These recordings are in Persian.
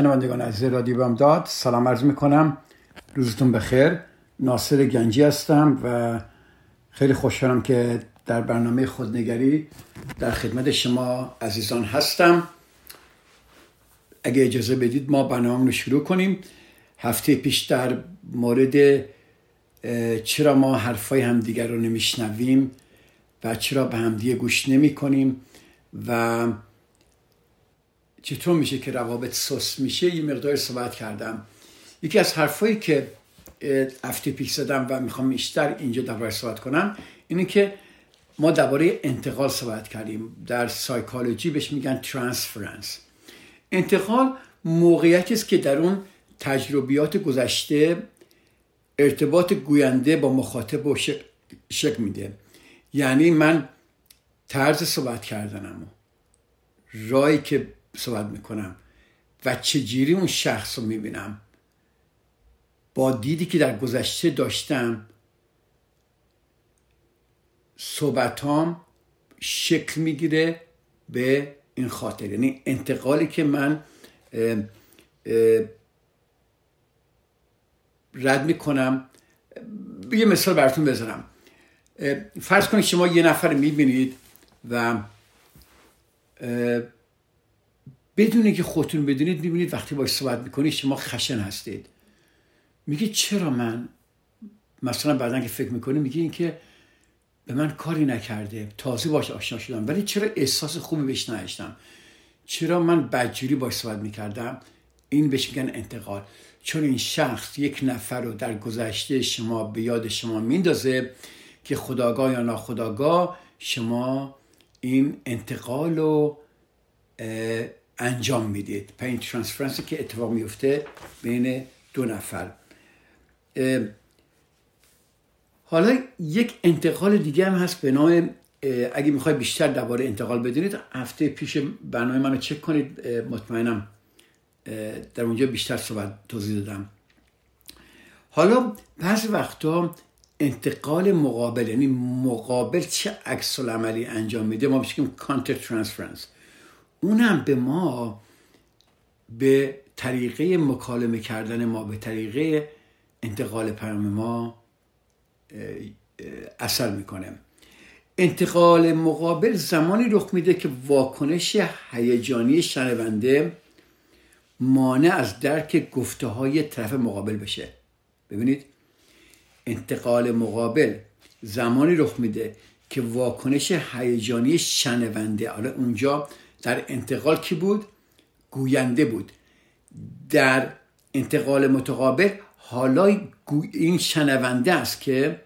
شنوندگان عزیز رادیو بامداد سلام عرض می‌کنم. روزتون بخیر. ناصر گنجی هستم و خیلی خوشحالم که در برنامه خودنگری در خدمت شما عزیزان هستم. اگه اجازه بدید ما برنامه رو شروع کنیم. هفته پیش در مورد چرا ما حرفای همدیگر رو نمیشنویم و چرا به همدیگه گوش نمی کنیم و چطور میشه که روابط سوس میشه یه مقدار صحبت کردم. یکی از حرفایی که هفته پیش زدم و می‌خوام بیشتر اینجا درباره صحبت کنم اینه که ما درباره انتقال صحبت کردیم. در سایکولوژی بهش میگن ترانسفرنس انتقال موقعیتی است که در اون تجربیات گذشته ارتباط گوینده با مخاطب و شک میده. یعنی من طرز صحبت کردنم رایی که صحبت می‌کنم و چجوری اون شخص رو می‌بینم؟ با دیدی که در گذشته داشتم صحبتام شکل می‌گیره به این خاطر. یعنی انتقالی که من رد می‌کنم. یه مثال براتون بذارم. فرض کنید شما یه نفر می‌بینید و بدون که خودتون بدونید می‌بینید وقتی باش صحبت می‌کنید شما خشن هستید. میگه چرا من؟ مثلا بعدا که فکر می‌کنی میگه این که به من کاری نکرده تازه باش آشنا شدم ولی چرا احساس خوبی بهش نداشتم چرا من بدجوری باش صحبت می‌کردم؟ این بهش میگن انتقال. چون این شخص یک نفر رو در گذشته شما به یاد شما میندازه که خداگاه یا ناخداگاه شما این انتقال رو انجام می‌دید. پس این ترانسفرنسی که اتفاق میفته بین دو نفر. حالا یک انتقال دیگه هم هست به نام اگه می‌خوای بیشتر درباره انتقال بدونید هفته پیش برنامه منو چک کنید. مطمئنم در اونجا بیشتر صحبت توضیح دادم. حالا بعضی وقتا انتقال مقابل یعنی مقابل چه عکس عملی انجام میده؟ ما بهش کانتر ترانسفرنس اونم به ما به طریقه مکالمه کردن ما به طریقه انتقال پیام ما اثر می‌کنه. انتقال مقابل زمانی رخ میده که واکنش هیجانی شنونده مانع از درک گفته های طرف مقابل بشه. ببینید انتقال مقابل زمانی رخ میده که واکنش هیجانی شنونده حالا اونجا در انتقال کی بود؟ گوینده بود. در انتقال متقابل حالا این شنونده است که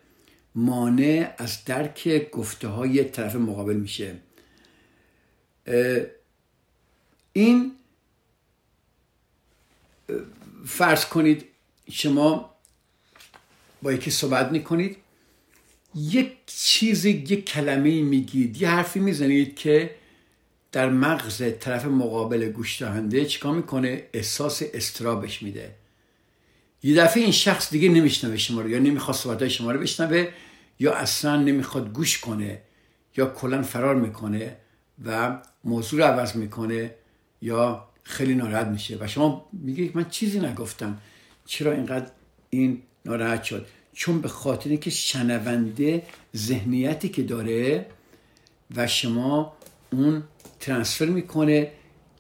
مانع از درک گفته های طرف مقابل میشه. این فرض کنید شما با یکی صحبت می‌کنید یک چیزی یک کلمه میگید یه حرفی می‌زنید که در مغز طرف مقابل گوش دهنده چیکار می‌کنه؟ احساس استرابش میده. یه دفعه این شخص دیگه نمیشنوه شما رو یا نمی‌خواد صحبت شما رو بشنوه یا اصلا نمی‌خواد گوش کنه یا کلا فرار می‌کنه و موضوع رو عوض می‌کنه یا خیلی ناراحت میشه. و شما میگه من چیزی نگفتم. چرا اینقدر این ناراحت شد؟ چون به خاطر اینکه شنونده ذهنیتی که داره و شما اون ترانسفر می‌کنه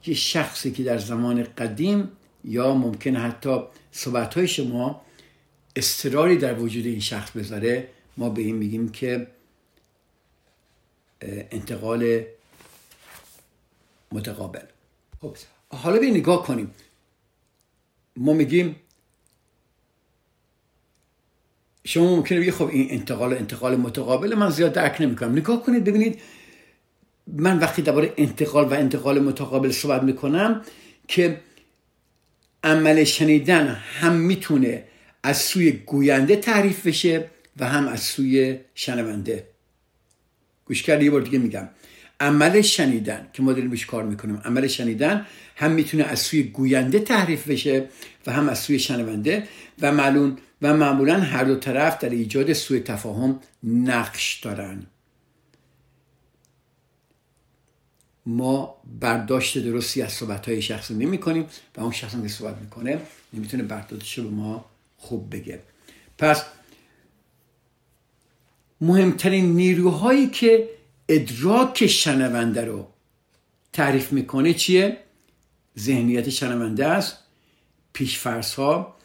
یه شخصی که در زمان قدیم یا ممکن حتی صحبت های شما استراری در وجود این شخص بذاره ما به این میگیم که انتقال متقابل. خب حالا به نگاه کنیم. ما میگیم شما ممکنه بگید خب این انتقال انتقال متقابل من زیاد درک نمی‌کنم. نگاه کنید ببینید من وقتی درباره انتقال و انتقال متقابل صحبت می‌کنم که عمل شنیدن هم می‌تونه از سوی گوینده تعریف بشه و هم از سوی شنونده. گوش کرد یه بار دیگه میگم. عمل شنیدن که ما داریم بهش کار می‌کنیم. عمل شنیدن هم می‌تونه از سوی گوینده تعریف بشه و هم از سوی شنونده و معلوم و معمولا هر دو طرف در ایجاد سوی تفاهم نقش دارن. ما برداشت درستی از صحبت های شخصی نمی کنیم و اون شخص که صحبت می‌کنه نمی‌تونه برداشتش رو ما خوب بگه پس مهمترین نیروهایی که ادراک شنونده رو تعریف می‌کنه چیه؟ ذهنیت شنونده است پیشفرس ها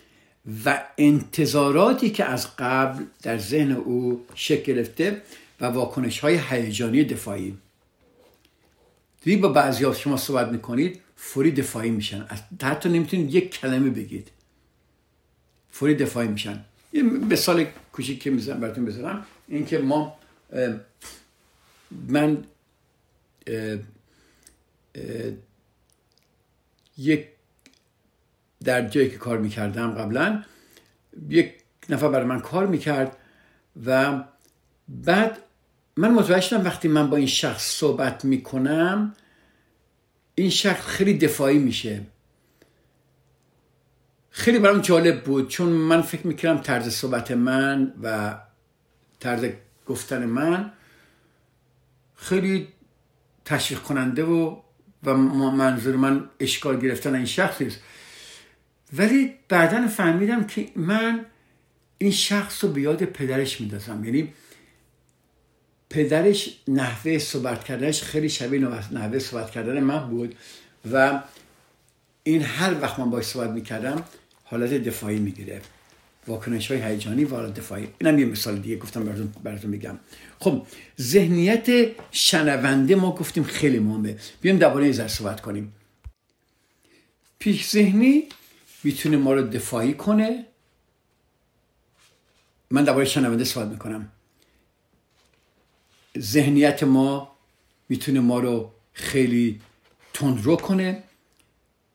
و انتظاراتی که از قبل در ذهن او شکل گرفته و واکنش های هیجانی دفاعی دیدی با بعضی ها شما صحبت می‌کنید فوری دفاعی میشن. حتی نمی‌تونید یک کلمه بگید. فوری دفاعی میشن. یه مثال کوچیک که می‌زنم براتون بزنم این که ما من یک در جایی که کار می‌کردم قبلا یک نفر برای من کار می‌کرد و بعد من متوجه شدم وقتی من با این شخص صحبت می‌کنم این شخص خیلی دفاعی میشه. خیلی برام جالب بود چون من فکر می‌کردم طرز صحبت من و طرز گفتن من خیلی تشویق کننده و و منظور من اشکال گرفتن این شخصی است ولی بعدا فهمیدم که من این شخص رو به یاد پدرش میدازم. یعنی پدرش نحوه صحبت کردنش خیلی شبیه نحوه صحبت کردن من بود و این هر وقت من باش صحبت می‌کردم حالت دفاعی می‌گیره. واکنش های هیجانی و دفاعی. اینم یه مثال دیگه گفتم براتون, براتون میگم. خب ذهنیت شنونده ما گفتیم خیلی مهمه. بیایم درباره این صحبت کنیم. پیش ذهنی می‌تونه ما رو دفاعی کنه. من درباره شنونده صحبت می‌کنم. ذهنیت ما می‌تونه ما رو خیلی تندرو کنه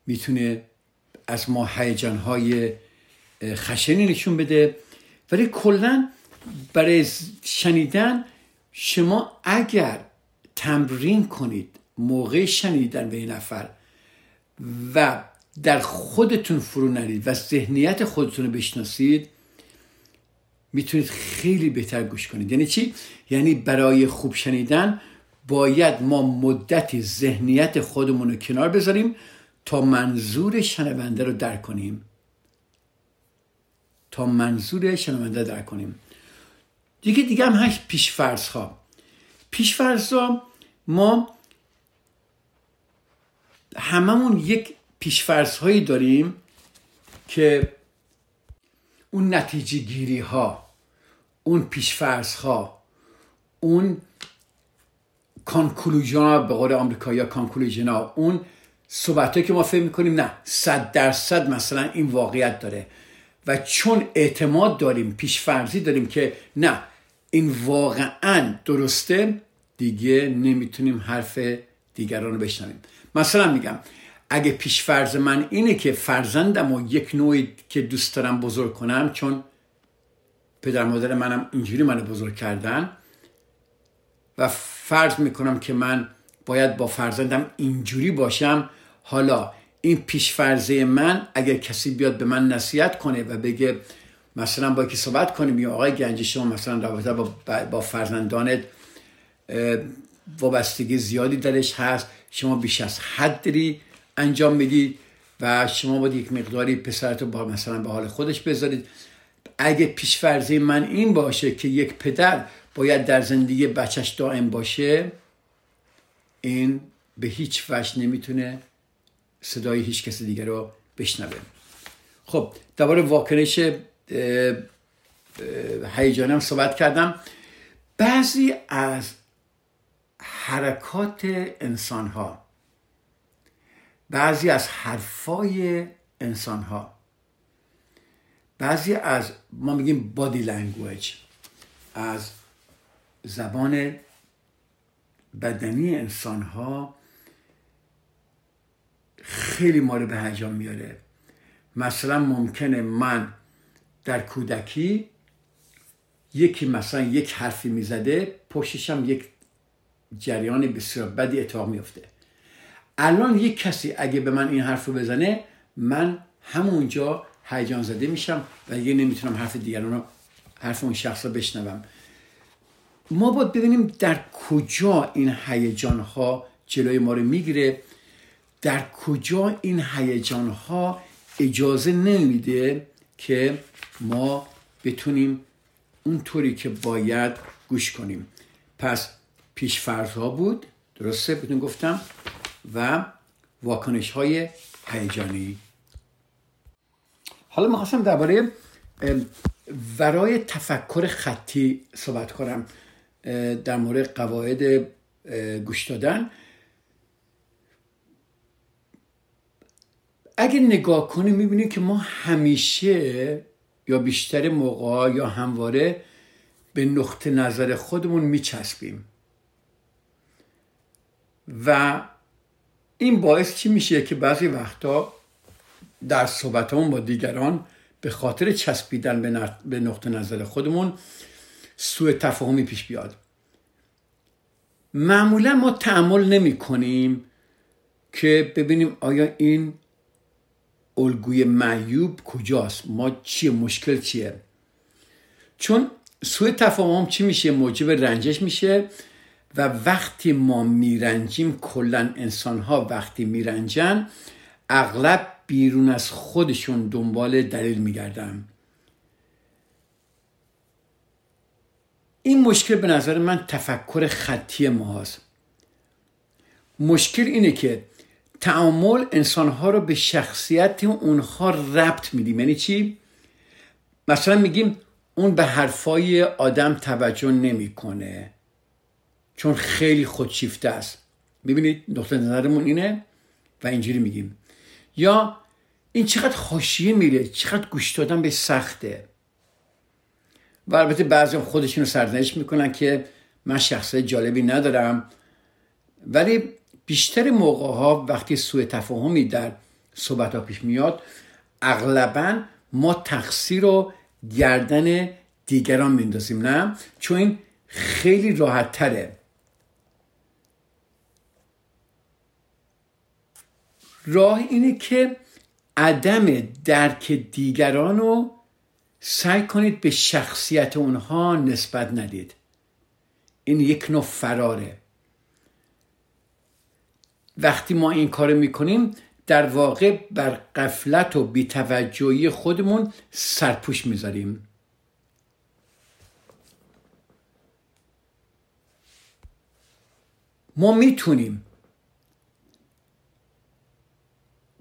می‌تونه از ما هیجان های خشنی نشون بده. ولی کلا برای شنیدن شما اگر تمرین کنید موقع شنیدن به این نفر و در خودتون فرو نرید و ذهنیت خودتون رو بشناسید می‌تونید خیلی بهتر گوش کنید. یعنی چی؟ یعنی برای خوب شنیدن باید ما مدتی ذهنیت خودمون رو کنار بذاریم تا منظور شنونده رو درک کنیم. تا منظور شنونده درک کنیم. دیگه دیگه هم هشت پیشفرض ها پیشفرض ها ما هممون یک پیشفرض هایی داریم که اون نتیجه گیری ها اون پیشفرض ها اون کانکلوژن به قول آمریکایی کانکلوژن ها اون صحبت که ما فکر می‌کنیم نه صد درصد مثلا این واقعیت داره. و چون اعتماد داریم پیشفرزی داریم که نه این واقعا درسته دیگه نمی‌تونیم حرف دیگران رو بشنویم. مثلا میگم اگه پیشفرز من اینه که فرزندم و یک نوعی که دوست دارم بزرگ کنم چون پدر مادر منم اینجوری منو بزرگ کردن و فرض می‌کنم که من باید با فرزندم اینجوری باشم حالا این پیشفرزه من اگر کسی بیاد به من نصیحت کنه و بگه مثلا با که صحبت کنیم یا آقای گنجی شما مثلا رابطه با, با فرزندانت وابستگی زیادی درش هست شما بیش از حد داری انجام می‌دید و شما باید یک مقداری پسرت رو با مثلا به حال خودش بذارید. اگه پیشفرزه من این باشه که یک پدر باید در زندگی بچهش دائم باشه این به هیچ وجه نمی‌تونه صدای هیچ کسی دیگر رو بشنوه. خب درباره واکنش هیجانم صحبت کردم. بعضی از حرکات انسان ها بعضی از حرفای انسان ها بعضی از ما میگیم بادی لنگویج از زبان بدنی انسان ها خیلی ما رو به هیجان میاره. مثلا ممکنه من در کودکی یکی مثلا یک حرفی می‌زده پشتشم یک جریان بسیار بدی اتفاق میفته. الان یک کسی اگه به من این حرف رو بزنه من همونجا هیجان زده میشم و دیگه نمی‌تونم حرف دیگران رو حرف اون شخص رو بشنوم. ما باید ببینیم در کجا این هیجان ها جلوی ما رو می‌گیره. در کجا این هیجان ها اجازه نمیده که ما بتونیم اونطوری که باید گوش کنیم. پس پیشفرض ها بود درسته؟ بتون گفتم. و واکنش های هیجانی. حالا می‌خواستم درباره ورای تفکر خطی صحبت کنم در مورد قواعد گوش دادن. اگه نگاه کنیم می‌بینیم که ما همیشه یا بیشتر موقع یا همواره به نقطه نظر خودمون میچسبیم. و این باعث چی میشه که بعضی وقتا در صحبتمون با دیگران به خاطر چسبیدن به نقطه نظر خودمون سوء تفاهمی پیش بیاد. معمولا ما تعمل نمی کنیم که ببینیم آیا این الگوی معیوب کجاست ما چیه مشکل چیه. چون سوء تفاهم چی میشه؟ موجب رنجش میشه و وقتی ما میرنجیم کلا انسان ها وقتی میرنجن اغلب بیرون از خودشون دنبال دلیل میگردن. این مشکل به نظر من تفکر خطی ماست. مشکل اینه که تعامل انسانها رو به شخصیت اونها ربط میدیم یعنی چی؟ مثلا میگیم اون به حرفای آدم توجه نمی‌کنه چون خیلی خودشیفته است. ببینید نقطه نظرمون اینه و اینجوری میگیم. یا این چقدر خوشیه میره چقدر گوش دادن به سخته. و البته بعضی خودشون رو سرزنش می‌کنن که من شخصه جالبی ندارم. ولی بیشتر موقع ها وقتی سوء تفاهمی در صحبت ها پیش میاد اغلبا ما تقصیر رو گردن دیگران میندازیم نه؟ چون این خیلی راحت تره راه اینه که عدم درک دیگران رو سعی کنید به شخصیت اونها نسبت ندید. این یک نوع فراره. وقتی ما این کار می‌کنیم در واقع بر قفلت و بیتوجهی خودمون سرپوش می‌ذاریم. ما می‌تونیم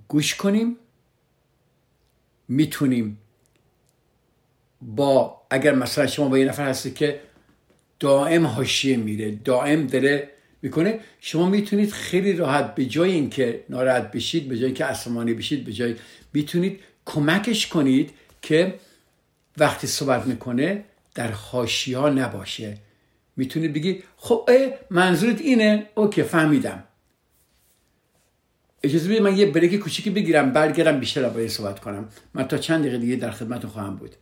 گوش کنیم. می‌تونیم با اگر مثلا شما با یه نفر هستی که دائم حاشیه میره دائم داره می‌کنه شما می‌تونید خیلی راحت به جای اینکه ناراحت بشید به جای اینکه عصبانی بشید به جای می‌تونید کمکش کنید که وقتی صحبت می‌کنه در حاشیه نباشه. می‌تونید بگی خب منظورت اینه؟ اوکی فهمیدم. اجازه بدید من یه بریک کوچیکی بگیرم برگردم بیشتر باید صحبت کنم. من تا چند دقیقه دیگه در خدمت خواهم بود.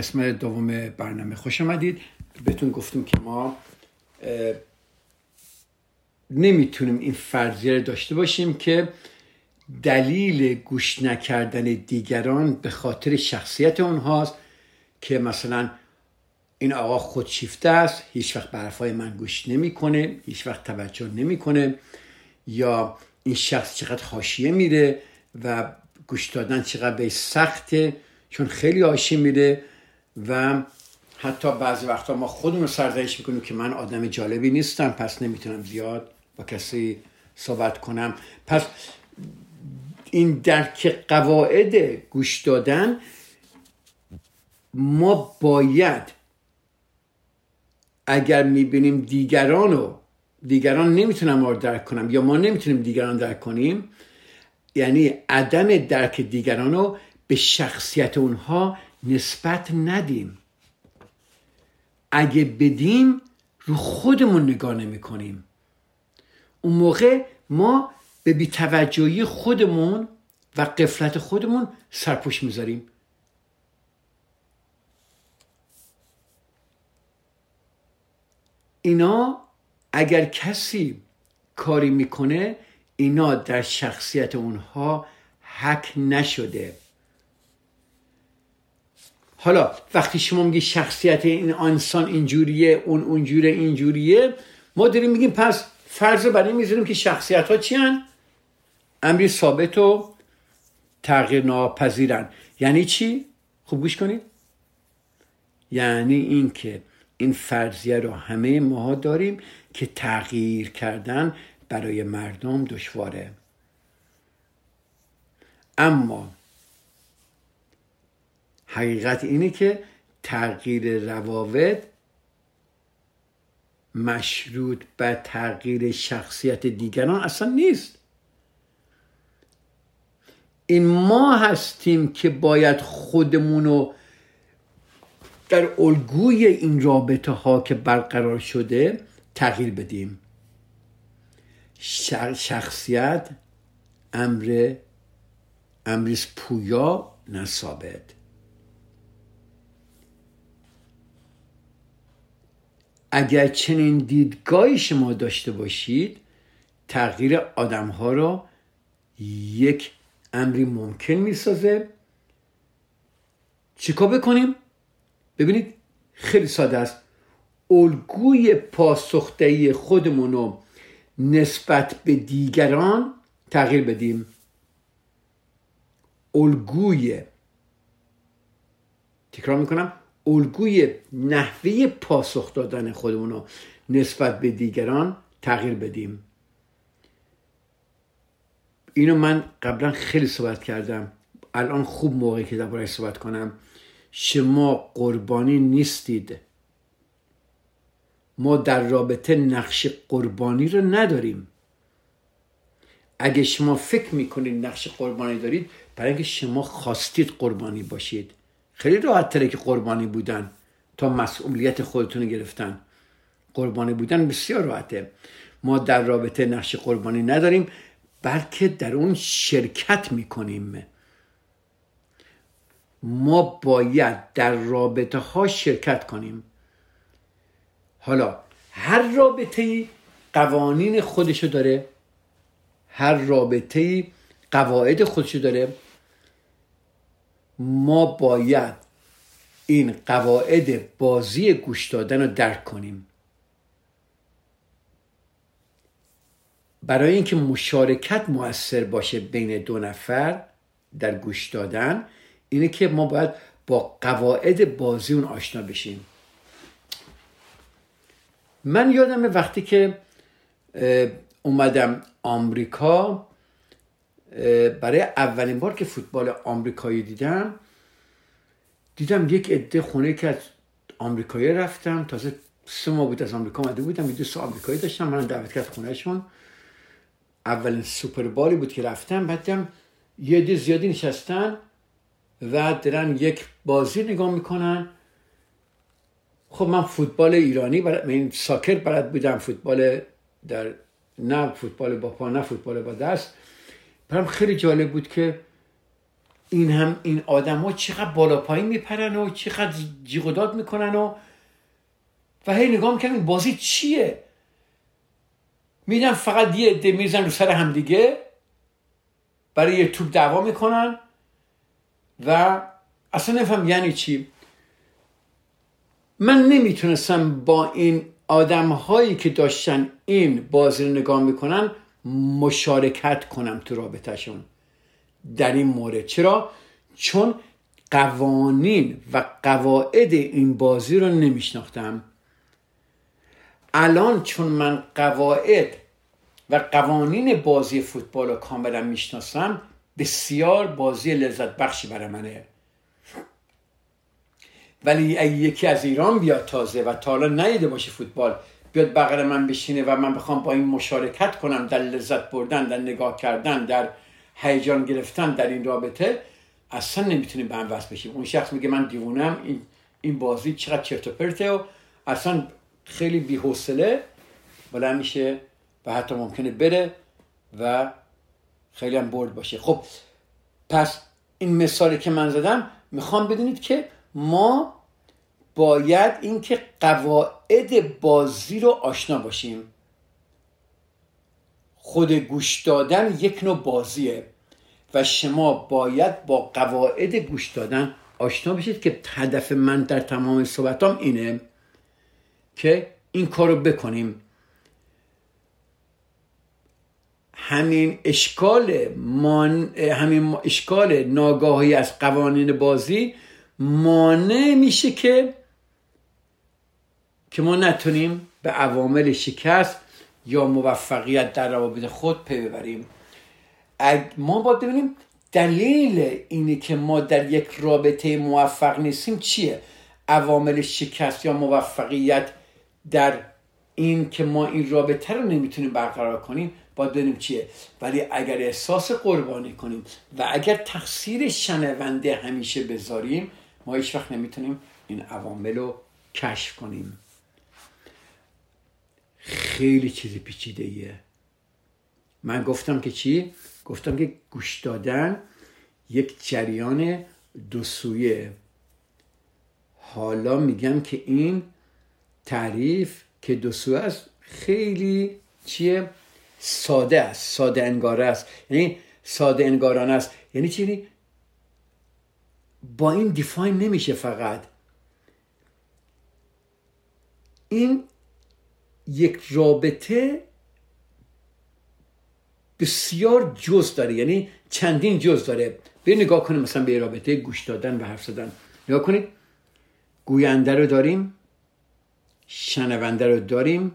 قسمت دوم برنامه. خوش آمدید. بهتون گفتیم که ما نمی‌تونیم این فرضیه رو داشته باشیم که دلیل گوش نکردن دیگران به خاطر شخصیت اونهاست که مثلا این آقا خودشیفته است هیچ وقت به من گوش نمی‌کنه هیچ وقت توجه نمی‌کنه یا این شخص چقدر حاشیه میره و گوش دادن چقدر به سخته چون خیلی آشی میره. و حتی بعضی وقتا ما خودمون سرزنش می‌کنیم که من آدم جالبی نیستم پس نمی‌تونم زیاد با کسی صحبت کنم. پس این درک قواعد گوش دادن ما باید اگر می‌بینیم دیگران رو دیگران نمی‌تونن ما رو درک کنم یا ما نمی‌تونیم دیگران درک کنیم یعنی عدم درک دیگران رو به شخصیت اونها نسبت ندیم. اگه بدیم رو خودمون نگاه نمی کنیم اون موقع ما به بیتوجهی خودمون و قفلت خودمون سرپوش می‌ذاریم. اینا اگر کسی کاری می‌کنه اینا در شخصیت اونها حک نشده. حالا وقتی شما میگی شخصیت این انسان اینجوریه اون اونجوره اینجوریه ما داریم میگیم پس فرض برای می‌ذاریم که شخصیت ها چی؟ امری ثابت و تغییر ناپذیرن یعنی چی؟ خوب گوش کنید یعنی اینکه این فرضیه رو همه ماها داریم که تغییر کردن برای مردم دشواره اما حقیقت اینه که تغییر روابط مشروط به تغییر شخصیت دیگران اصلا نیست. این ما هستیم که باید خودمون رو در الگوی این رابطه ها که برقرار شده تغییر بدیم. شخصیت امر امریز پویا نصابت اگر چنین دیدگاهی شما داشته باشید تغییر آدم ها را یک امری ممکن می‌سازه. چیکار بکنیم؟ ببینید خیلی ساده است. الگوی پاسخدهی خودمون رو نسبت به دیگران تغییر بدیم. الگوی تکرار می‌کنم الگوی نحوه پاسخ دادن خودمون رو نسبت به دیگران تغییر بدیم. اینو من قبلا خیلی صحبت کردم. الان خوب موقعی که درباره صحبت کنم. شما قربانی نیستید. ما در رابطه نقش قربانی رو نداریم. اگه شما فکر می‌کنید نقش قربانی دارید برای اینکه شما خواستید قربانی باشید. خیلی راحت تره که قربانی بودن تا مسئولیت خودتون گرفتن. قربانی بودن بسیار راحته. ما در رابطه نقش قربانی نداریم بلکه در اون شرکت می‌کنیم. ما باید در رابطه ها شرکت کنیم. حالا هر رابطه ای قوانین خودشو داره هر رابطه ای قواعد خودشو داره. ما باید این قواعد بازی گوش دادن رو درک کنیم. برای اینکه مشارکت موثر باشه بین دو نفر در گوش دادن اینه که ما باید با قواعد بازی اون آشنا بشیم. من یادم وقتی که اومدم آمریکا برای اولین بار که فوتبال آمریکایی دیدم دیدم یک عده خونه که از آمریکایی رفتم. تازه سه ماه بود از آمریکا آمده بودم یه دوست آمریکایی داشتم. من دعوت کرد خونهشون. اولین سوپربالی بود که رفتم. بعدم یه عده زیادی نشستن و دارن یک بازی نگاه می‌کنن. خب من فوتبال ایرانی برد من ساکر برد بودم. فوتبال در نه فوتبال با پا نه فوتبال با دست. برام خیلی جالب بود که این هم این آدم ها چقدر بالا پایین میپرن و چقدر جیغ و داد می‌کنن و و هی نگاه می‌کنم این بازی چیه؟ میدن فقط یه عده میزن رو سر همدیگه برای یه توپ دعوا می‌کنن و اصلا نفهم یعنی چی. من نمی‌تونستم با این آدم هایی که داشتن این بازی رو نگاه می‌کنن مشارکت کنم تو رابطهشون در این مورد. چرا؟ چون قوانین و قواعد این بازی رو نمیشناختم. الان چون من قواعد و قوانین بازی فوتبال رو کاملا می‌شناسم بسیار بازی لذت بخشی برای منه. ولی یکی از ایران بیاد تازه و تا حالا نیده باشه فوتبال بیاد بغل من بشینه و من بخوام با این مشارکت کنم در لذت بردن در نگاه کردن در هیجان گرفتن در این رابطه اصلا نمی‌تونیم به هم وصل بشیم. اون شخص میگه من دیوونم این این بازی چقدر چرت و پرته و اصلا خیلی بی‌حوصله بلند میشه و حتی ممکنه بره و خیلی هم برد باشه. خب پس این مثالی که من زدم می‌خوام بدونید که ما باید اینکه قواعد بازی رو آشنا باشیم. خود گوش دادن یک نوع بازیه و شما باید با قواعد گوش دادن آشنا بشید که هدف من در تمام صحبتام اینه که این کار رو بکنیم. همین اشکال من... همین اشکال ناگاهی از قوانین بازی مانع میشه که که ما نتونیم به عوامل شکست یا موفقیت در روابط خود پی ببریم. ما باید ببینیم دلیل اینه که ما در یک رابطه موفق نیستیم چیه؟ عوامل شکست یا موفقیت در این که ما این رابطه رو نمی‌تونیم برقرار کنیم باید ببینیم چیه. ولی اگر احساس قربانی کنیم و اگر تقصیر شنونده همیشه بذاریم ما هیچ وقت نمی‌تونیم این عوامل رو کشف کنیم. خیلی چیز پیچیده ایه من گفتم که چی؟ گفتم که گوش دادن یک جریان دو سویه. حالا میگم که این تعریف که دو سویه است خیلی چیه؟ ساده است ساده انگاره است. یعنی ساده انگارانه است. یعنی چی؟ با این دیفاین نمیشه فقط. این یک رابطه بسیار جز داره یعنی چندین جز داره. به نگاه کنیم مثلا به رابطه گوش دادن و حرف زدن. نگاه کنید. گوینده رو داریم شنونده رو داریم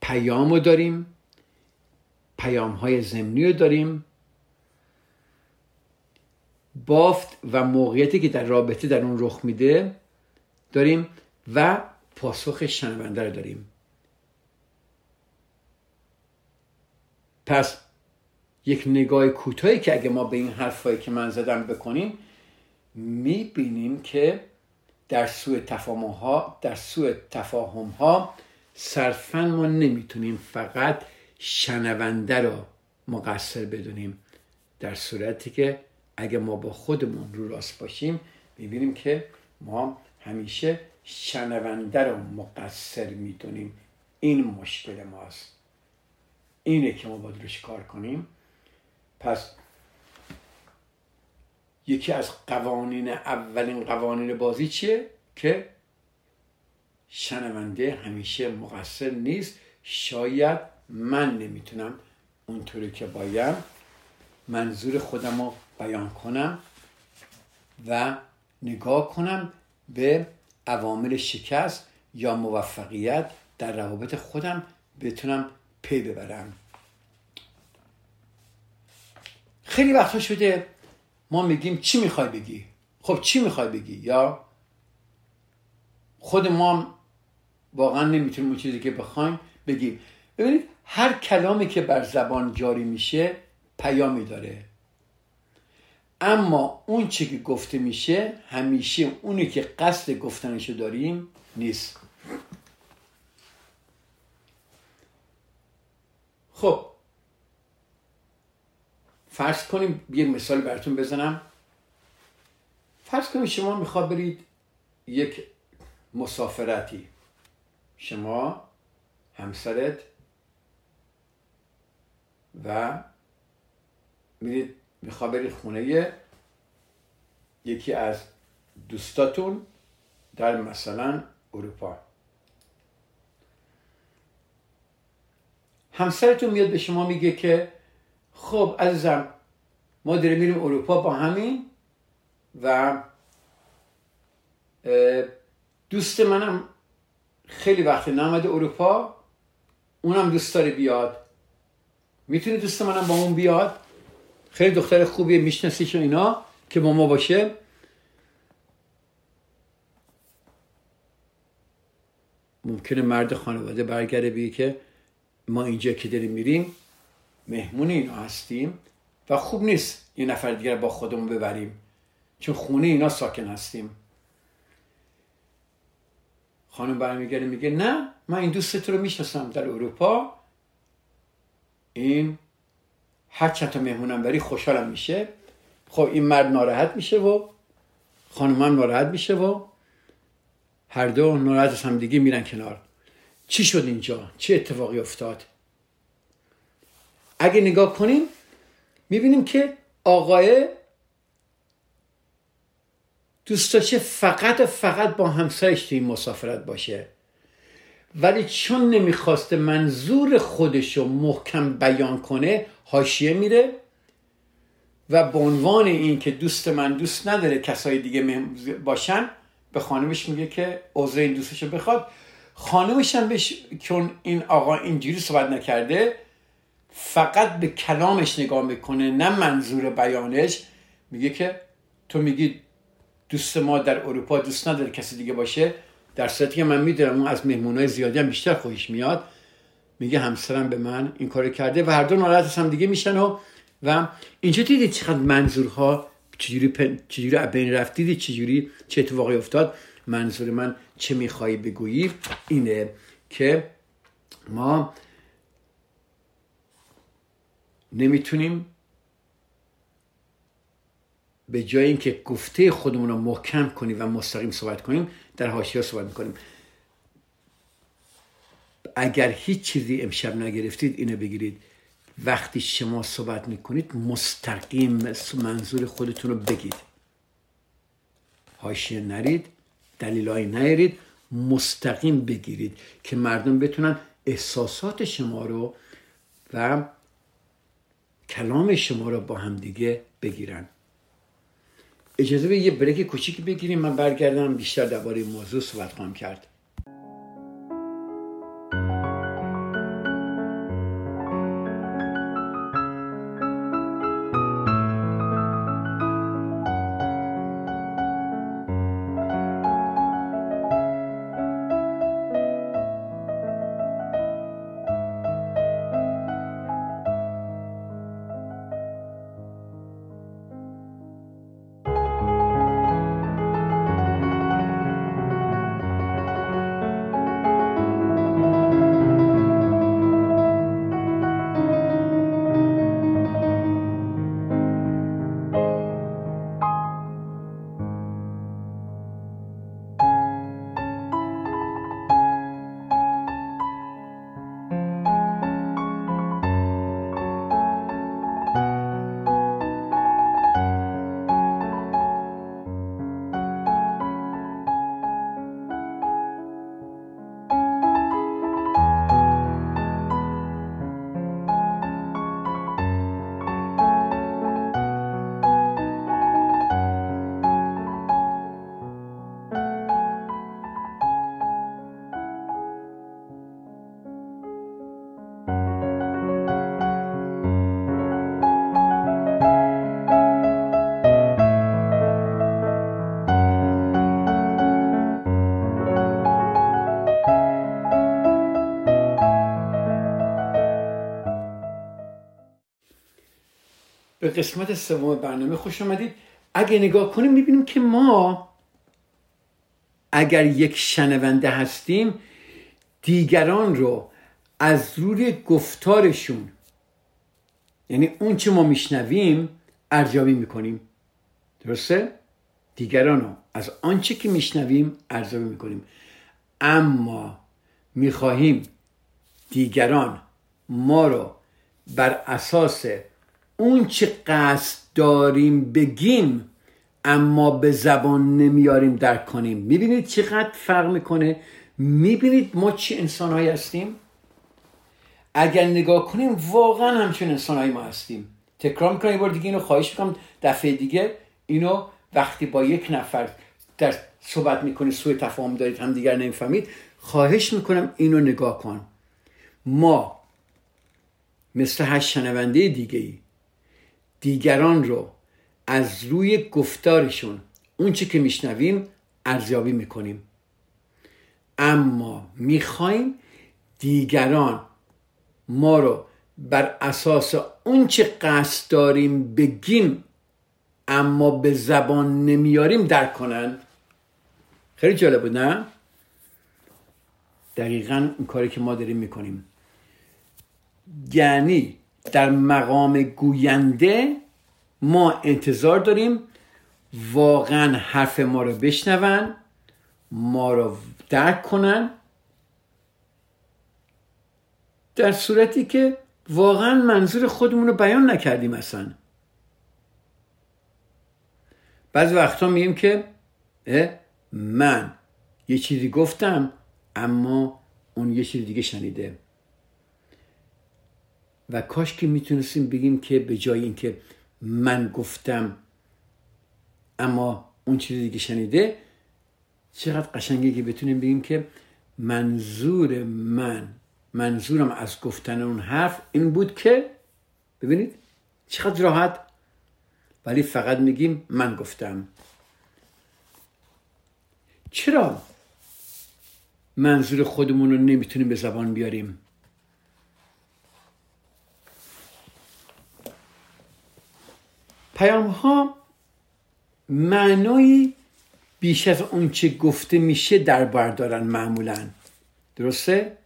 پیام رو داریم پیام های زمینی رو داریم. بافت و موقعیتی که در رابطه در اون رخ میده داریم و پاسخ شنونده رو داریم. پس یک نگاه کوتاهی که اگه ما به این حرفایی که من زدم بکنیم می‌بینیم که در سوء تفاهم ها در سوء تفاهم ها صرفا ما نمی‌تونیم فقط شنونده رو مقصر بدونیم. در صورتی که اگه ما با خودمون رو راست باشیم می‌بینیم که ما همیشه شنونده رو مقصر می‌دونیم. این مشکل ماست. اینه که ما باید روش کار کنیم. پس یکی از قوانین اولین قوانین بازی چیه؟ که شنونده همیشه مقصر نیست. شاید من نمی‌تونم اونطوری که باید منظور خودم رو بیان کنم و نگاه کنم به عوامل شکست یا موفقیت در روابط خودم بتونم پی ببرم. خیلی وقتا شده ما میگیم چی می‌خوای بگی؟ خب چی می‌خوای بگی؟ یا خود ما واقعا نمی‌تونیم اون چیزی که بخوایم بگیم. ببینید هر کلامی که بر زبان جاری میشه پیامی داره. اما اون چی که گفته میشه همیشه اونی که قصد گفتنشو داریم نیست. خب. فرض کنیم یه مثال براتون بزنم. فرض کنیم شما می‌خواد برید یک مسافرتی. شما همسرت و میرید می‌خواد برید خونه یکی از دوستاتون در مثلا اروپا. همسرتون میاد به شما میگه که خب عزیزم ما داریم میریم اروپا با همین و دوست منم خیلی وقت نامده اروپا اونم دوست داره بیاد. می‌تونی دوست منم با اون بیاد؟ خیلی دختر خوبیه میشناسیش اینا که با ما باشه. ممکنه مرد خانواده برگرده بگه که ما اینجا که داریم میریم مهمون اینا هستیم و خوب نیست یه نفر دیگر با خودمون ببریم چون خونه اینا ساکن هستیم. خانم برمیگرده میگه نه من این دوست رو می‌شناسم در اروپا. این هر چند تا مهمونم بری خوشحالم میشه. خب این مرد ناراحت میشه و خانم هم ناراحت میشه و هر دو ناراحت از هم دیگه میرن کنار. چی شد اینجا؟ چه اتفاقی افتاد؟ اگه نگاه کنیم می‌بینیم که آقای دوست داشته فقط فقط با همسرش توی مسافرت باشه. ولی چون نمی‌خواسته منظور خودش رو محکم بیان کنه حاشیه میره و به عنوان این که دوست من دوست نداره کسای دیگه باشن به خانمش میگه که عذر این دوستش رو بخواد. خانمش هم بهش چون این آقا اینجوری صحبت نکرده فقط به کلامش نگاه می‌کنه نه منظور بیانش. میگه که تو میگی دوست ما در اروپا دوست نداره کسی دیگه باشه. در صورتی که من می‌دونم اون از مهمونای زیادی هم بیشتر خوشش میاد میگه همسرم به من این کار کرده و هر دو ناراحت هم دیگه میشن و و اینجا دیدید چقدر منظورها چجوری, پن... چجوری بین رفت؟ دیدید چجوری چه اتفاقی افتاد؟ منظور من چه میخوایی بگویی اینه که ما نمی‌تونیم به جای اینکه گفته خودمون رو محکم کنیم و مستقیم صحبت کنیم در حاشیه صحبت می‌کنیم. اگر هیچ چیزی امشب نگرفتید اینو بگیرید. وقتی شما صحبت می‌کنید مستقیم منظور خودتون رو بگید. حاشیه نرید دلیلایی نیارید مستقیم بگیرید که مردم بتونن احساسات شما رو و کلام شما رو با هم دیگه بگیرن. اجازه به یه بریک کوچیکی بگیریم. من برگردم بیشتر درباره موضوع صحبت خواهم کرد. به قسمت سوم برنامه خوش آمدید اگه نگاه کنیم می‌بینیم که ما اگر یک شنونده هستیم دیگران رو از روی گفتارشون یعنی اون چه ما میشنویم ارزیابی می‌کنیم. درسته؟ دیگران رو از آنچه که میشنویم ارزیابی می‌کنیم. اما می‌خواهیم دیگران ما رو بر اساس اون چه قصد داریم بگیم اما به زبان نمیاریم درک کنیم. می‌بینید چقدر فرق می‌کنه؟ می‌بینید ما چه انسانهایی هستیم؟ اگر نگاه کنیم واقعا همچون انسانهایی ما هستیم. تکرار می‌کنم یه بار دیگه اینو خواهش می‌کنم. دفعه دیگه اینو وقتی با یک نفر در صحبت می‌کنید سوی تفاهم دارید هم دیگر نمی‌فهمید خواهش می‌کنم اینو نگاه کن. ما مثل هر شنونده دیگه ای دیگران رو از روی گفتارشون اون چی که میشنویم ارزیابی می‌کنیم. اما می‌خوایم دیگران ما رو بر اساس اون چه قصد داریم بگیم اما به زبان نمیاریم درک کنن. خیلی جالب بود نه؟ دقیقا این کاری که ما داریم می‌کنیم. یعنی در مقام گوینده ما انتظار داریم واقعا حرف ما رو بشنون ما رو درک کنن در صورتی که واقعا منظور خودمون رو بیان نکردیم اصلا. بعضی وقتا میگیم که من یه چیزی گفتم اما اون یه چیز دیگه شنیده. و کاش که می‌تونستیم بگیم که به جای اینکه من گفتم اما اون چیز دیگه شنیده چقدر قشنگه که بتونیم بگیم که منظور من منظورم از گفتن اون حرف این بود که ببینید چقدر راحت ولی فقط میگیم من گفتم. چرا منظور خودمون رو نمی‌تونیم به زبان بیاریم؟ پیام ها معنایی بیش از اون چه گفته میشه در بر دارن معمولا درسته؟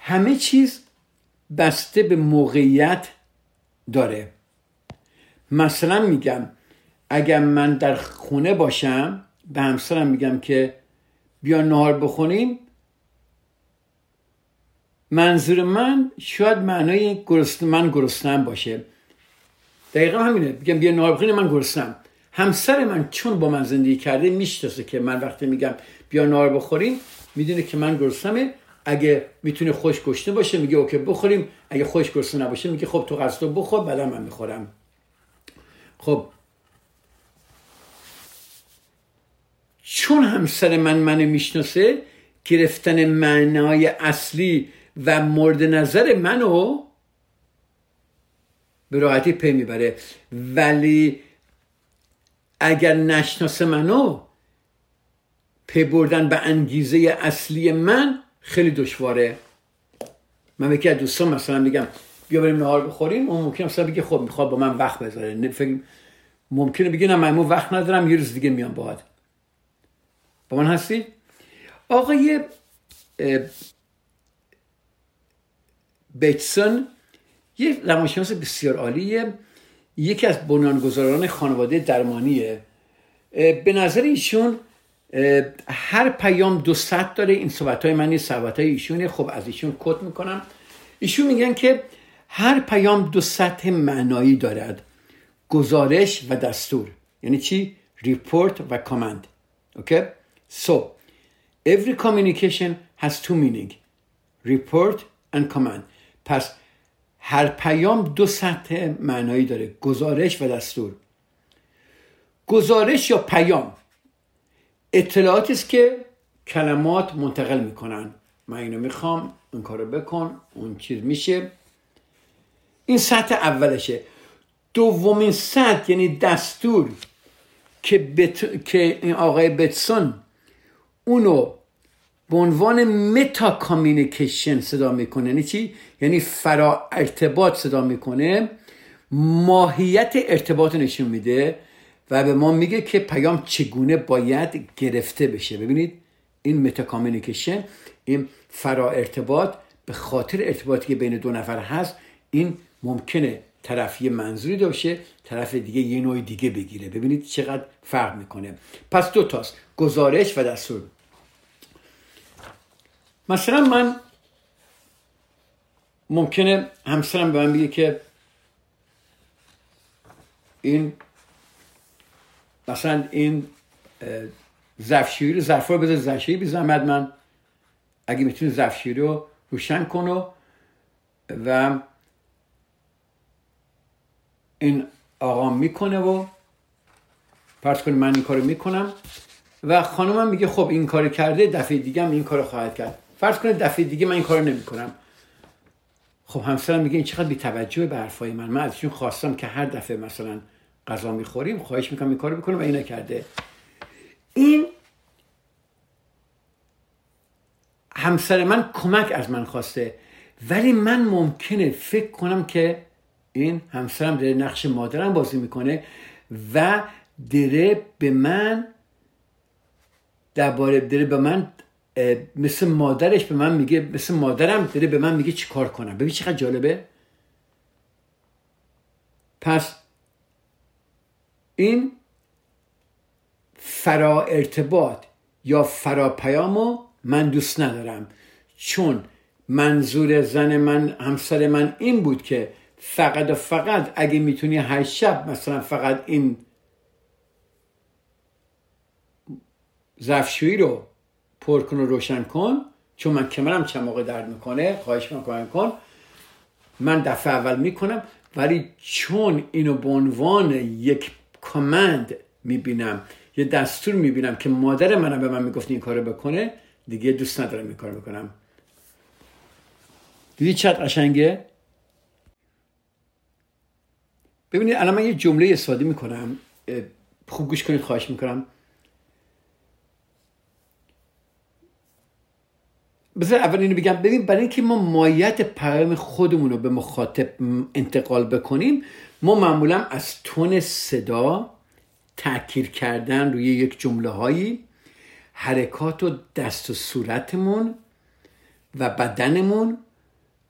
همه چیز بسته به موقعیت داره مثلا میگم اگر من در خونه باشم به همسرم میگم که بیا نهار بخونیم منظور من شاید معنای گرسنه من گرسنم باشه. دقیقا همینه. میگم بیا نهار بخونیم من گرسنم همسر من چون با من زندگی کرده می‌شناسه که من وقتی میگم بیا نهار بخوریم می‌دونه که من گرسنمه اگه می‌تونه خوش گشته باشه میگه اوکی بخوریم. اگه خوش گشته نباشه میگه خب تو قصد بخور بعدا من می‌خورم. خب. چون همسر من منو می‌شناسه گرفتن معنای اصلی و مورد نظر منو به راحتی پی می‌بره. ولی اگر نشناسه منو پی بردن به انگیزه اصلی من خیلی دشواره. من به از دوستان مثلا میگم بیا بریم نهار بخوریم. اون ممکنه مثلا بگه خب می‌خواد با من وقت بذاره. فکر ممکنه بگه نه من وقت ندارم یه روز دیگه میام باهات. با من هستی؟ آقای بیتسون یه روانشناس بسیار عالیه. یکی از بنیانگذاران خانواده درمانیه. به نظر ایشون هر پیام دو سطح داره. این صحبت های من صحبت های ایشونه. خب از ایشون کت می‌کنم. ایشون میگن که هر پیام دو سطح معنایی دارد. گزارش و دستور. یعنی چی؟ report و command. okay? so every communication has two meaning. report and command. پس هر پیام دو سطح معنایی داره گزارش و دستور. گزارش یا پیام اطلاعاتی است که کلمات منتقل می‌کنن. من اینو می‌خوام اون کارو بکن اون چیز میشه. این سطح اولشه. دومین سطح یعنی دستور که, بت... که این آقای بتسون اونو به عنوان meta communication صدا می‌کنه. یعنی چی؟ یعنی فرا ارتباط صدا می‌کنه. ماهیت ارتباط نشون میده و به ما میگه که پیام چگونه باید گرفته بشه. ببینید این meta communication این فرا ارتباط به خاطر ارتباطی که بین دو نفر هست این ممکنه طرف یه منظوری داشته طرف دیگه یه نوع دیگه بگیره. ببینید چقدر فرق می‌کنه. پس دو تاست گزارش و دستور. مثلا من ممکنه همسرم به من بگه که این مثلا این زفشیری رو ظرفا رو بذار زفشیری بی زحمت من. اگه می‌تونی زفشیری رو روشن کن و و این آقا می‌کنه و فرض کنید من این کارو می‌کنم. و خانمم میگه خب این کار کرده دفعه دیگه هم این کارو خواهد کرد. فرض کنید دفعه دیگه من این کارو نمی‌کنم. خب همسرم میگه این چقدر بی توجه به حرفای من. من ازشون خواستم که هر دفعه مثلا غذا می‌خوریم خواهش می‌کنم این کارو بکنم و این نکرده این همسر من کمک از من خواسته. ولی من ممکنه فکر کنم که این همسرم داره نقش مادرم بازی می‌کنه و داره به من درباره داره به من مثل مادرش به من میگه مثل مادرم داره به من میگه چی کار کنم. ببین چقدر جالبه. پس این فرا ارتباط یا فرا پیامو من دوست ندارم. چون منظور زن من همسر من این بود که فقط و فقط اگه می‌تونی هر شب مثلا فقط این ظرفشویی رو پر کن و روشن کن چون من کمرم چند موقع درد می‌کنه خواهش می‌کنم کن. من دفعه اول می‌کنم ولی چون اینو به عنوان یک کامند می‌بینم یه دستور می‌بینم که مادر منم به من می‌گفت این کارو بکنه دیگه دوست ندارم این کارو بکنم. دیدی چقدر قشنگه؟ ببینید الان من یه جمله استفاده می‌کنم خوب گوش کنید خواهش می‌کنم. بذار اول اینو بگم. ببین برای اینکه ما مایت پیام خودمون رو به مخاطب انتقال بکنیم ما معمولا از تون صدا تاکیر کردن روی یک جمله هایی حرکات و دست و صورتمون و بدنمون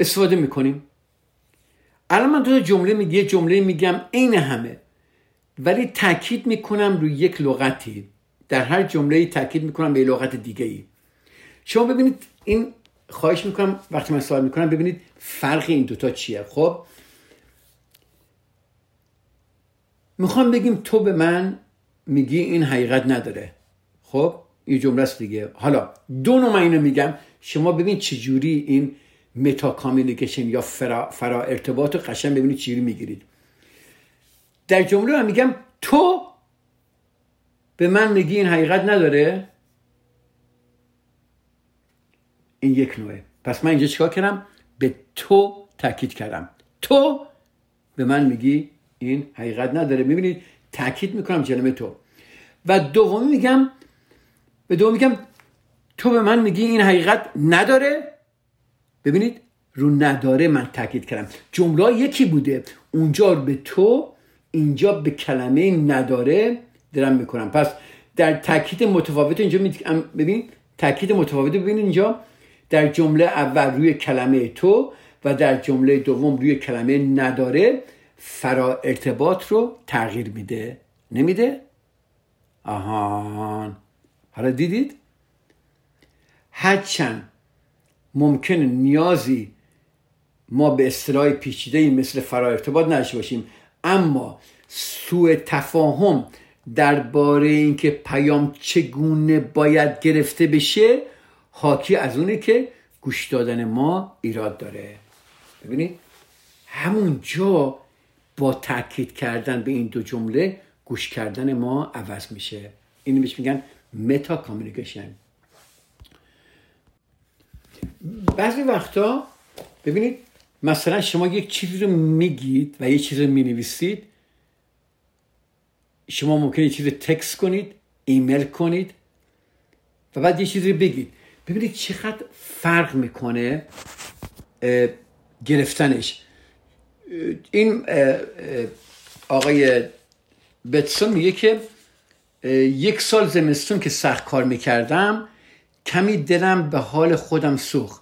استفاده می‌کنیم. الان من دو جمله میگه یه جمله میگم عین همه. ولی تاکید می‌کنم روی یک لغتی. در هر جمله تاکید می‌کنم به لغت دیگه ای شما ببینید این خواهش می‌کنم وقتی من سوال می‌کنم ببینید فرق این دوتا چیه. خب؟ می‌خوام بگیم تو به من میگی این حقیقت نداره. خب؟ این جمله است دیگه. حالا دو نوع من اینو میگم. شما ببین چجوری این متا کامیونیکیشن یا فرا, فرا ارتباط و قشن ببینید چجوری می‌گیرید. در جمله من میگم تو به من میگی این حقیقت نداره؟ این یک نوعه. پس من اینجا چیکار کردم؟ به تو تاکید کردم. تو به من میگی این حقیقت نداره. می‌بینید؟ تاکید می‌کنم جلمه تو. و دومی میگم به دوم میگم تو به من میگی این حقیقت نداره. ببینید؟ رو نداره من تاکید کردم. جمله یکی بوده. اونجا به تو اینجا به کلمه نداره درم می‌کنم. پس در تاکید متفاوت اینجا ببین تاکید متفاوت ببین اینجا. در جمله اول روی کلمه تو و در جمله دوم روی کلمه نداره فرا ارتباط رو تغییر میده نمیده؟ آهان حالا دیدید؟ هرچند ممکن نیازی ما به اصطلاح پیچیده مثل فرا ارتباط نداشته باشیم اما سوء تفاهم درباره اینکه پیام چگونه باید گرفته بشه حاکی از اونه که گوش دادن ما ایراد داره. ببینید همون جا با تاکید کردن به این دو جمله گوش کردن ما عوض میشه. اینو بهش میگن متا کامیونیکیشن. بعضی وقتا ببینید مثلا شما یک چیزی رو میگید و یه چیزی رو می‌نویسید شما ممکنه یه چیزی تکس کنید ایمیل کنید و بعد یه چیزی رو بگید. ببینید چقدر فرق می‌کنه گرفتنش. این آقای بتسون میگه که یک سال زمستون که سخت کار می‌کردم کمی دلم به حال خودم سوخ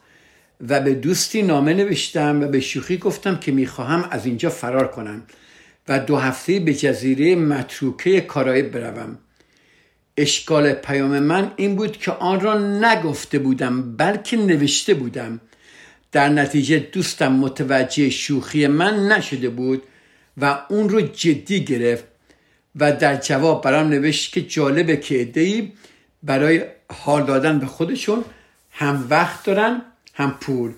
و به دوستی نامه نوشتم و به شوخی گفتم که می‌خواهم از اینجا فرار کنم و دو هفته به جزیره متروکه کارائب بروم. اشکال پیام من این بود که آن را نگفته بودم بلکه نوشته بودم. در نتیجه دوستم متوجه شوخی من نشده بود و اون رو جدی گرفت و در جواب برام نوشت که جالبه که ادهی برای حال دادن به خودشون هم وقت دارن هم پول.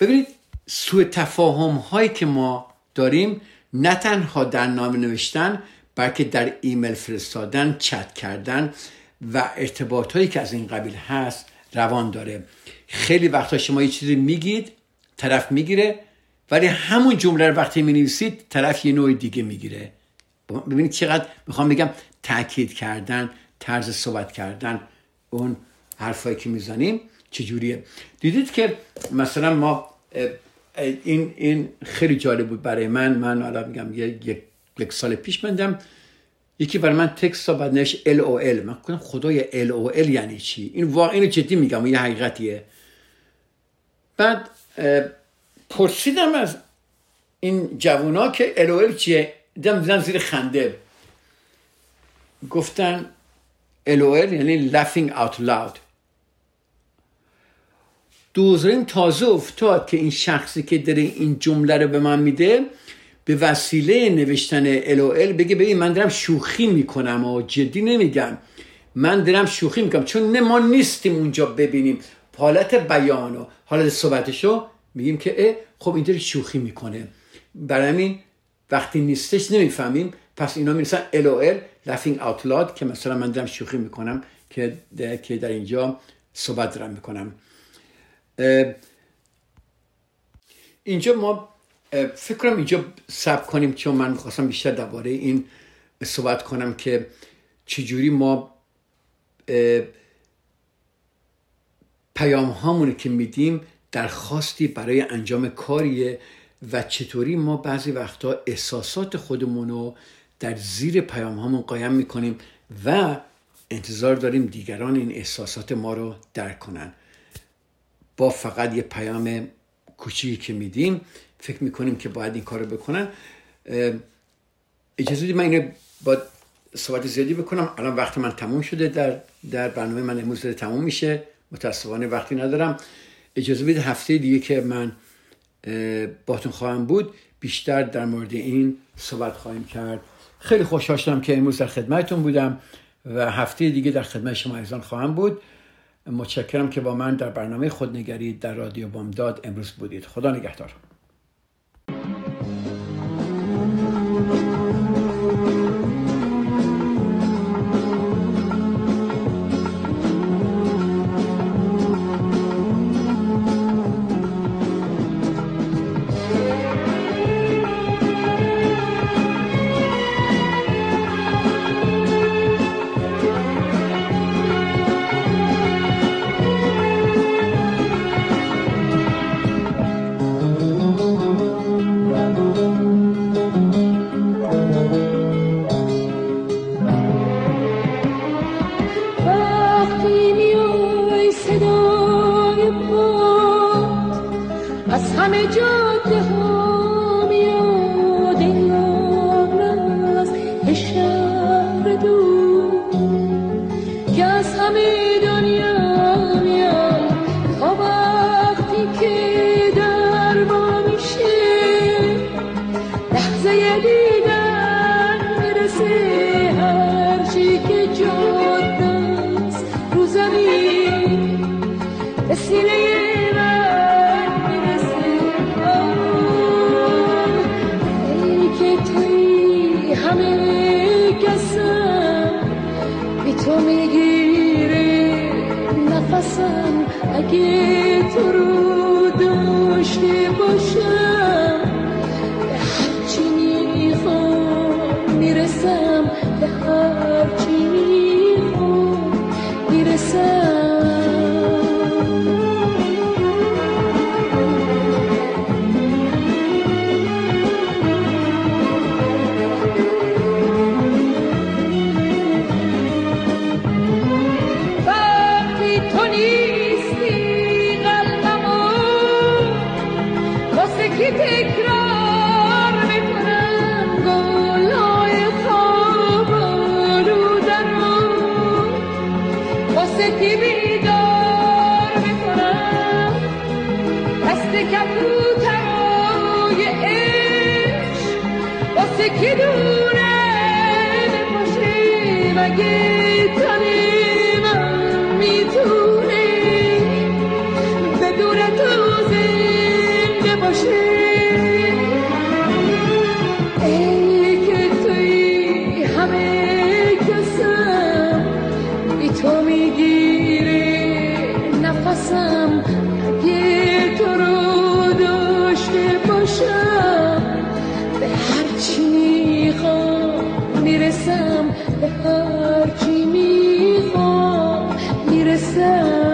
ببینید سوء تفاهم هایی که ما داریم نه تنها در نام نوشتن بلکه در ایمیل فرستادن چت کردن و ارتباط هایی که از این قبیل هست روان داره. خیلی وقتا شما یه چیزی میگید طرف می‌گیره ولی همون جمله رو وقتی می نویسید طرف یه نوع دیگه می‌گیره. ببینید چقدر می‌خوام بگم تاکید کردن طرز صحبت کردن اون حرفایی که می‌زنیم چجوریه. دیدید که مثلا ما این این خیلی جالب بود برای من. من حالا میگم یک یک سال پیش مندم یکی برای من تکست بعد نش ال او ال من کنم خدای ال او ال یعنی چی؟ این واقعا اینو جدی میگم یه حقیقتیه. بعد پرسیدم از این جوونا که ال او ال چیه؟ دیدم دیدم زیر خنده. گفتن ال او ال یعنی laughing out loud. دوزرین تازه افتاد که این شخصی که داره این جمله رو به من میده به وسیله نوشتن ال بگه ببین من دارم شوخی می‌کنم و جدی نمیگم. من دارم شوخی می‌کنم. چون نه ما نیستیم اونجا ببینیم. حالت بیان و حالت صحبتشو میگیم که اه خب این داره شوخی می‌کنه. برای همین وقتی نیستش نمی‌فهمیم. پس اینا می‌رسن ال laughing out loud که مثلا من دارم شوخی می‌کنم که که در اینجا صحبت دارم می‌کنم. اینجا ما فکر کنم اینجا سب کنیم چون من می‌خواستم بیشتر درباره این صحبت کنم که چجوری ما پیام هامونه که میدیم درخواستی برای انجام کاریه و چطوری ما بعضی وقتا احساسات خودمون رو در زیر پیام هامون قایم می‌کنیم و انتظار داریم دیگران این احساسات ما رو درک کنن. با فقط یه پیام کوچیکی که میدیم فکر می‌کنیم که باید این کار رو بکنن اجازه من اینو با صحبت زیادی بکنم. الان وقت من تموم شده. در, در برنامه من امروز تموم میشه. متاسفانه وقتی ندارم. اجازه بدید هفته دیگه که من باتون خواهم بود بیشتر در مورد این صحبت خواهیم کرد. خیلی خوشحال شدم که امروز در خدمتتون بودم و هفته دیگه در خدمت شما عزیزان خواهم بود. متشکرم که با من در برنامه خودنگری در رادیو بامداد امروز بودید. خدا نگهدار. می‌گیری نفسم اگه تو رو داشته باشم که دونه بپاشه مگه Criticism